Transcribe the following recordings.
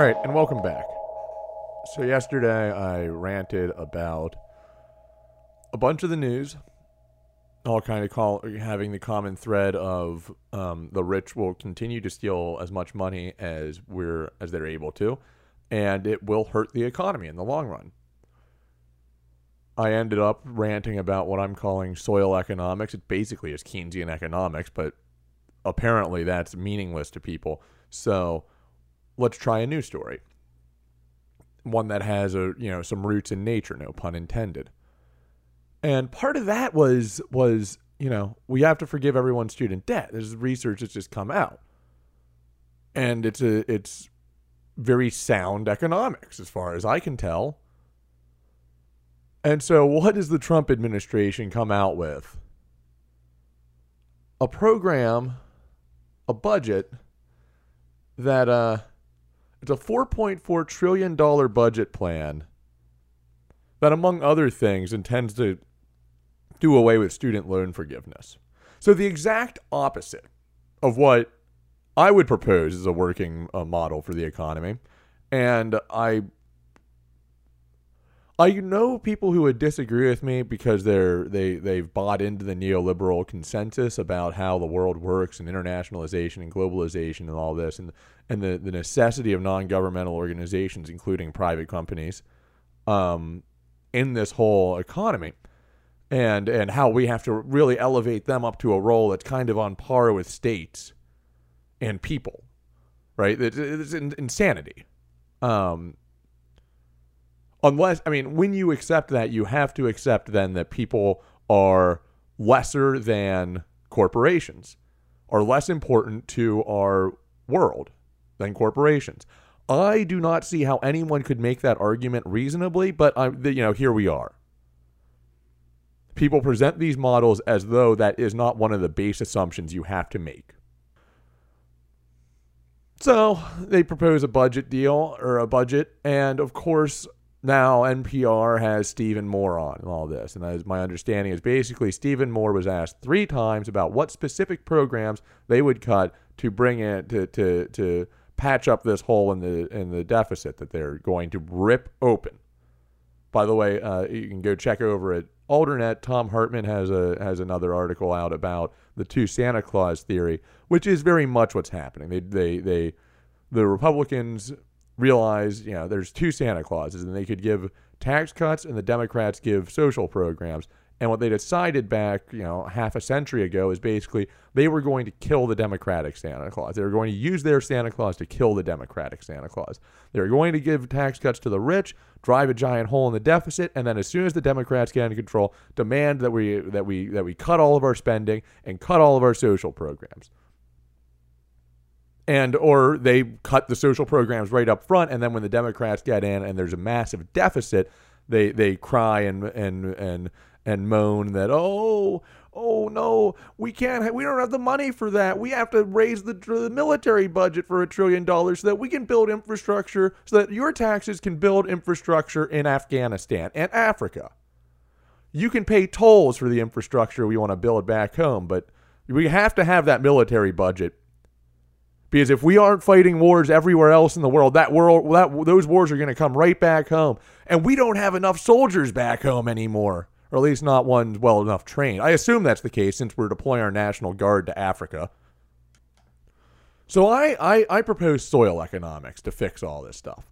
All right, and welcome back. So yesterday I ranted about a bunch of the news, all kind of call having the common thread of um, the rich will continue to steal as much money as we're as they're able to, and it will hurt the economy in the long run. I ended up ranting about what I'm calling soil economics. It basically is Keynesian economics, but apparently that's meaningless to people. So let's try a new story. One that has a you know some roots in nature, no pun intended. And part of that was was you know we have to forgive everyone's student debt. There's research that's just come out, and it's a it's very sound economics as far as I can tell. And so, what does the Trump administration come out with? A program, a budget that uh, it's a $4.4 trillion budget plan that, among other things, intends to do away with student loan forgiveness. So, the exact opposite of what I would propose as a working uh, model for the economy. And I I know people who would disagree with me because they're they they've bought into the neoliberal consensus about how the world works and internationalization and globalization and all this and and the, the necessity of non-governmental organizations including private companies um, in this whole economy. And and how we have to really elevate them up to a role that's kind of on par with states and people right? It's, it's insanity. Um, unless I mean, when you accept that, you have to accept then that people are lesser than corporations, are less important to our world than corporations. I do not see how anyone could make that argument reasonably, but I, you know, here we are. People present these models as though that is not one of the base assumptions you have to make. So they propose a budget deal or a budget, and of course, now NPR has Stephen Moore on and all this, and as my understanding is basically Stephen Moore was asked three times about what specific programs they would cut to bring in to to to patch up this hole in the in the deficit that they're going to rip open. By the way, uh, you can go check over at Alternet. Thom Hartmann has a has another article out about the two Santa Claus theory, which is very much what's happening. They they they the Republicans realize, you know, there's two Santa Clauses and they could give tax cuts and the Democrats give social programs. And what they decided back, you know, half a century ago is basically they were going to kill the Democratic Santa Claus. They were going to use their Santa Claus to kill the Democratic Santa Claus. They were going to give tax cuts to the rich, drive a giant hole in the deficit, and then as soon as the Democrats get into control, demand that we that we that we cut all of our spending and cut all of our social programs and or they cut the social programs right up front and then when the democrats get in and there's a massive deficit they they cry and and and and moan that oh oh no we can't we don't have the money for that. We have to raise the, the military budget for a trillion dollars so that we can build infrastructure so that your taxes can build infrastructure in afghanistan and africa. You can pay tolls for the infrastructure we want to build back home but we have to have that military budget because if we aren't fighting wars everywhere else in the world, that world that those wars are going to come right back home, and we don't have enough soldiers back home anymore, or at least not ones well enough trained. I assume that's the case since we're deploying our national guard to Africa. So I I, I propose soil economics to fix all this stuff.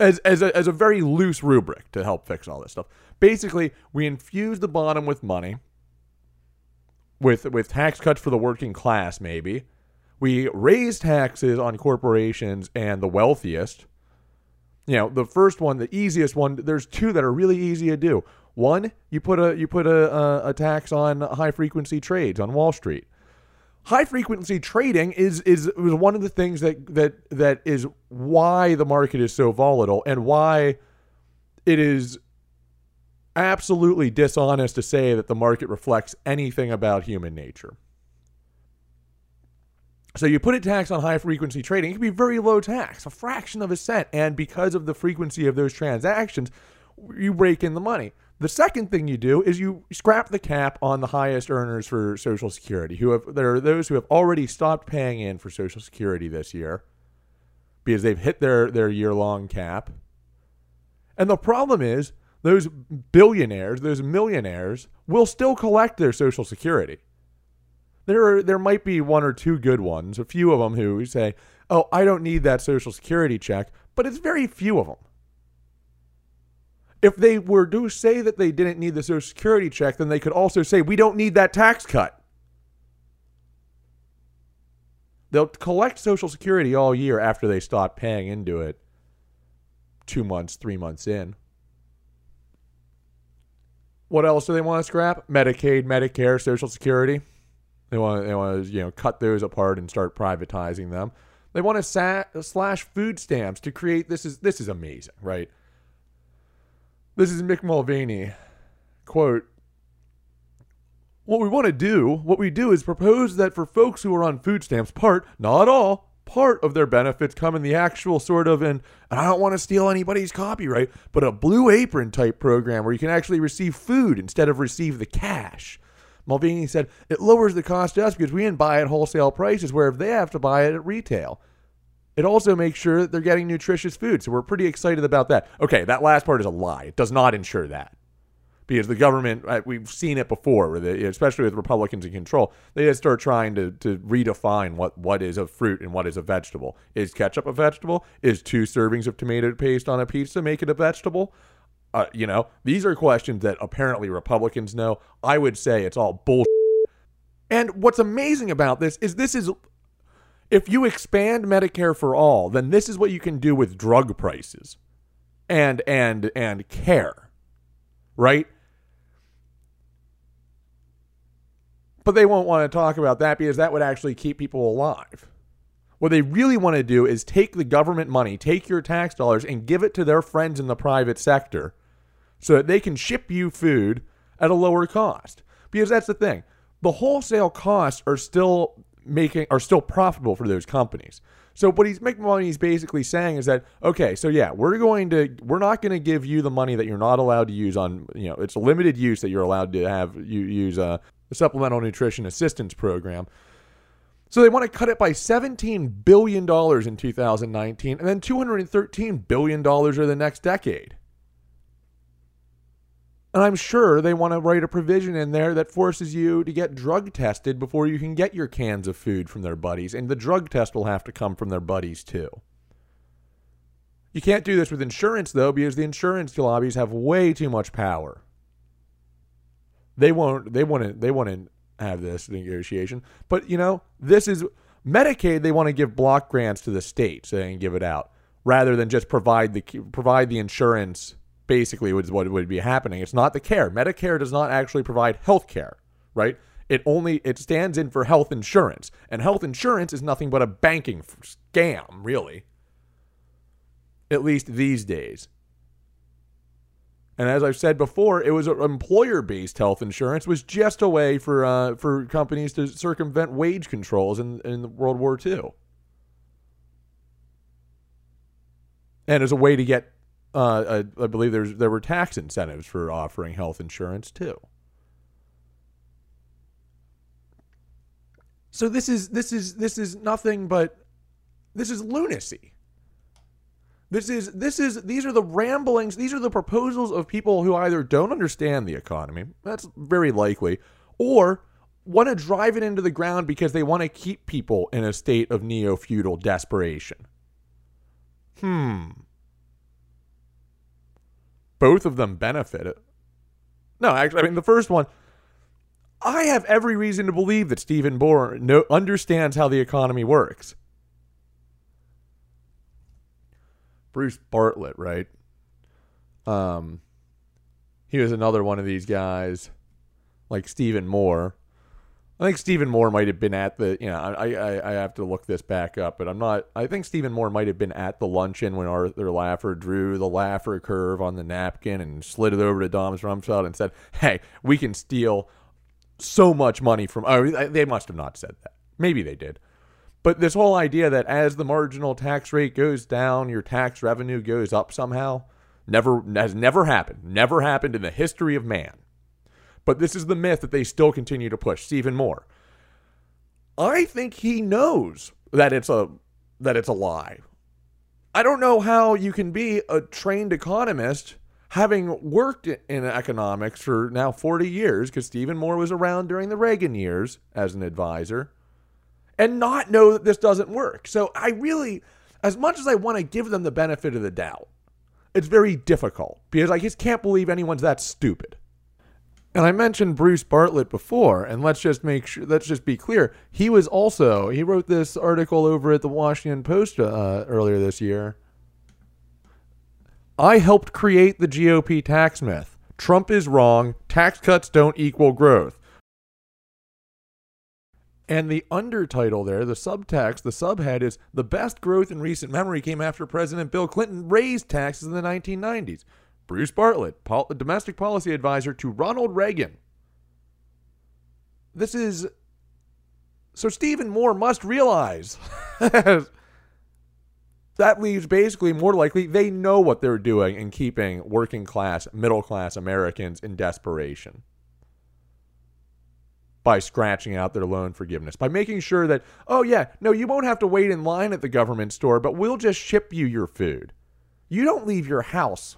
As, as, a, as a very loose rubric to help fix all this stuff. Basically, we infuse the bottom with money, with with tax cuts for the working class, maybe, we raise taxes on corporations and the wealthiest. You know, the first one, the easiest one, there's two that are really easy to do. One, you put a you put a, a, a tax on high frequency trades on Wall Street. High frequency trading is is is one of the things that that that is why the market is so volatile and why it is absolutely dishonest to say that the market reflects anything about human nature. So you put a tax on high frequency trading, it can be very low tax, a fraction of a cent. And because of the frequency of those transactions, you rake in the money. The second thing you do is you scrap the cap on the highest earners for Social Security. Who have there are those who have already stopped paying in for Social Security this year. because they've hit their, their year long cap. And the problem is, those billionaires, those millionaires, will still collect their Social Security. There, are, there might be one or two good ones, a few of them who say, oh, I don't need that Social Security check, but it's very few of them. If they were to say that they didn't need the Social Security check, then they could also say, we don't need that tax cut. They'll collect Social Security all year after they stop paying into it two months, three months in. What else do they want to scrap? Medicaid, Medicare, Social Security. They want they want to you know cut those apart and start privatizing them. They want to sa- slash food stamps to create this is this is amazing, right? This is Mick Mulvaney. Quote What we want to do, what we do is propose that for folks who are on food stamps, part, not all, part of their benefits come in the actual sort of and I don't want to steal anybody's copyright, but a blue apron type program where you can actually receive food instead of receive the cash. Mulvaney said it lowers the cost to us because we can buy at wholesale prices where if they have to buy it at retail. It also makes sure that they're getting nutritious food. So we're pretty excited about that. Okay, that last part is a lie. It does not ensure that. Because the government, uh, we've seen it before, especially with Republicans in control, they just start trying to, to redefine what, what is a fruit and what is a vegetable. Is ketchup a vegetable? Is two servings of tomato paste on a pizza make it a vegetable? Uh, you know, these are questions that apparently Republicans know. I would say it's all bullshit. And what's amazing about this is this is if you expand Medicare for all, then this is what you can do with drug prices and and and care. Right? But they won't want to talk about that because that would actually keep people alive. What they really want to do is take the government money, take your tax dollars, and give it to their friends in the private sector so that they can ship you food at a lower cost. Because that's the thing. The wholesale costs are still making are still profitable for those companies. So what he's making money he's basically saying is that okay, so yeah, we're going to we're not going to give you the money that you're not allowed to use on you know it's a limited use that you're allowed to have you use uh, a, a supplemental nutrition assistance program. So they want to cut it by 17 billion dollars in 2019 and then 213 billion dollars over the next decade. And I'm sure they want to write a provision in there that forces you to get drug tested before you can get your cans of food from their buddies. And the drug test will have to come from their buddies too. You can't do this with insurance though, because the insurance lobbies have way too much power. They won't they won't they won't have this negotiation. But you know, this is Medicaid, they want to give block grants to the state so they can give it out rather than just provide the provide the insurance basically was what would be happening. It's not the care. Medicare does not actually provide health care, right? It only it stands in for health insurance, and health insurance is nothing but a banking scam, really. At least these days. And as I've said before, it was employer-based health insurance was just a way for uh, for companies to circumvent wage controls in in World War II, and as a way to get uh, I, I, believe there's there were tax incentives for offering health insurance too. So this is this is this is nothing but this is lunacy. This is this is these are the ramblings, these are the proposals of people who either don't understand the economy, that's very likely, or want to drive it into the ground because they want to keep people in a state of neo-feudal desperation. Hmm both of them benefited. No, actually, I mean, the first one, I have every reason to believe that Stephen Moore no, understands how the economy works. Bruce Bartlett, right? Um, he was another one of these guys, like Stephen Moore, I think Stephen Moore might have been at the, you know, I, I, I have to look this back up, but I'm not, I think Stephen Moore might have been at the luncheon when Arthur Laffer drew the Laffer curve on the napkin and slid it over to Donald Rumsfeld and said, hey, we can steal so much money from, oh, they must have not said that. Maybe they did. But this whole idea that as the marginal tax rate goes down, your tax revenue goes up somehow, never, has never happened. Never happened in the history of man. But this is the myth that they still continue to push. Stephen Moore. I think he knows that it's a that it's a lie. I don't know how you can be a trained economist having worked in economics for now 40 years, because Stephen Moore was around during the Reagan years as an advisor, and not know that this doesn't work. So I really, as much as I want to give them the benefit of the doubt, it's very difficult because I just can't believe anyone's that stupid. And I mentioned Bruce Bartlett before, and let's just make sure, let's just be clear. He was also, he wrote this article over at the Washington Post uh, earlier this year. I helped create the GOP tax myth. Trump is wrong. Tax cuts don't equal growth. And the undertitle there, the subtext, the subhead is The best growth in recent memory came after President Bill Clinton raised taxes in the 1990s. Bruce Bartlett, pol- domestic policy advisor to Ronald Reagan. This is. So Stephen Moore must realize that leaves basically more likely they know what they're doing in keeping working class, middle class Americans in desperation by scratching out their loan forgiveness, by making sure that, oh, yeah, no, you won't have to wait in line at the government store, but we'll just ship you your food. You don't leave your house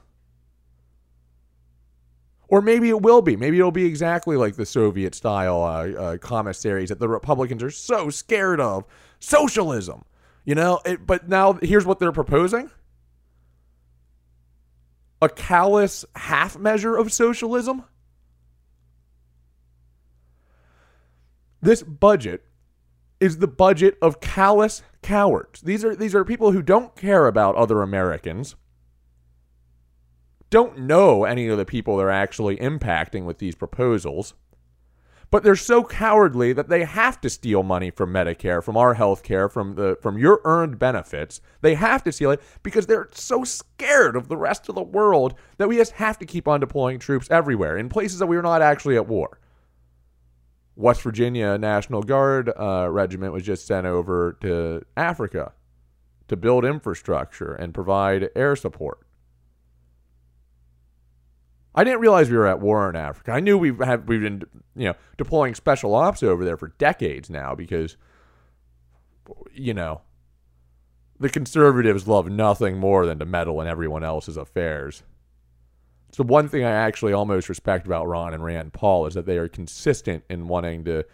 or maybe it will be. Maybe it'll be exactly like the Soviet style uh, uh, commissaries that the Republicans are so scared of socialism. You know, it, but now here's what they're proposing a callous half measure of socialism. This budget is the budget of callous cowards. These are these are people who don't care about other Americans don't know any of the people they're actually impacting with these proposals. But they're so cowardly that they have to steal money from Medicare, from our health care, from the from your earned benefits. They have to steal it because they're so scared of the rest of the world that we just have to keep on deploying troops everywhere in places that we are not actually at war. West Virginia National Guard uh, regiment was just sent over to Africa to build infrastructure and provide air support. I didn't realize we were at war in Africa. I knew we've have we've been you know deploying special ops over there for decades now because you know the conservatives love nothing more than to meddle in everyone else's affairs. So one thing I actually almost respect about Ron and Rand Paul is that they are consistent in wanting to,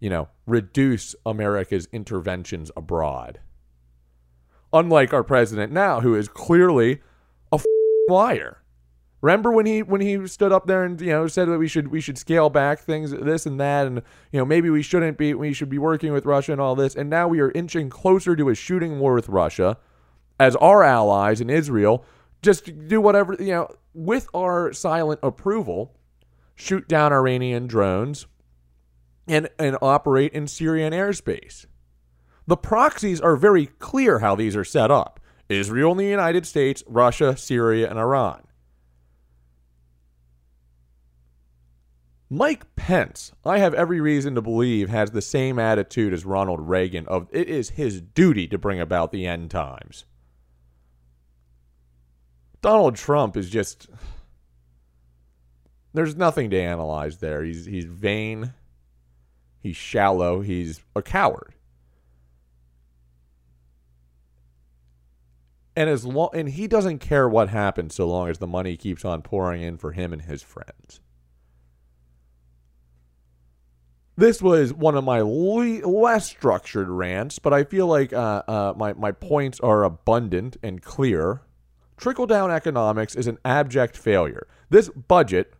you know, reduce America's interventions abroad. Unlike our president now, who is clearly a liar. Remember when he when he stood up there and you know said that we should we should scale back things this and that and you know maybe we shouldn't be we should be working with Russia and all this and now we are inching closer to a shooting war with Russia as our allies in Israel just do whatever you know with our silent approval shoot down Iranian drones and and operate in Syrian airspace. The proxies are very clear how these are set up. Israel and the United States, Russia, Syria and Iran. Mike Pence, I have every reason to believe, has the same attitude as Ronald Reagan of it is his duty to bring about the end times. Donald Trump is just there's nothing to analyze there. He's he's vain, he's shallow, he's a coward. And as long and he doesn't care what happens so long as the money keeps on pouring in for him and his friends. This was one of my le- less structured rants, but I feel like uh, uh, my, my points are abundant and clear. Trickle down economics is an abject failure. This budget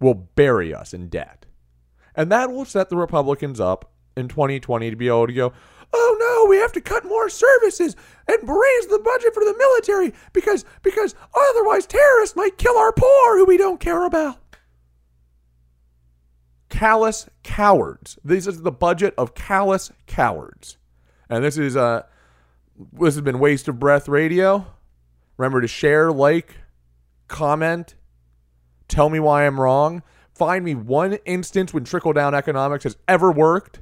will bury us in debt. And that will set the Republicans up in 2020 to be able to go, oh no, we have to cut more services and raise the budget for the military because because otherwise terrorists might kill our poor who we don't care about callous cowards. This is the budget of callous cowards. And this is uh this has been Waste of Breath Radio. Remember to share, like, comment, tell me why I'm wrong. Find me one instance when trickle down economics has ever worked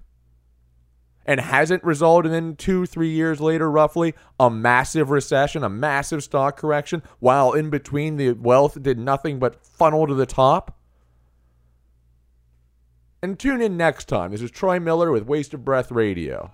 and hasn't resulted in two, three years later, roughly, a massive recession, a massive stock correction, while in between the wealth did nothing but funnel to the top. And tune in next time. This is Troy Miller with Waste of Breath Radio.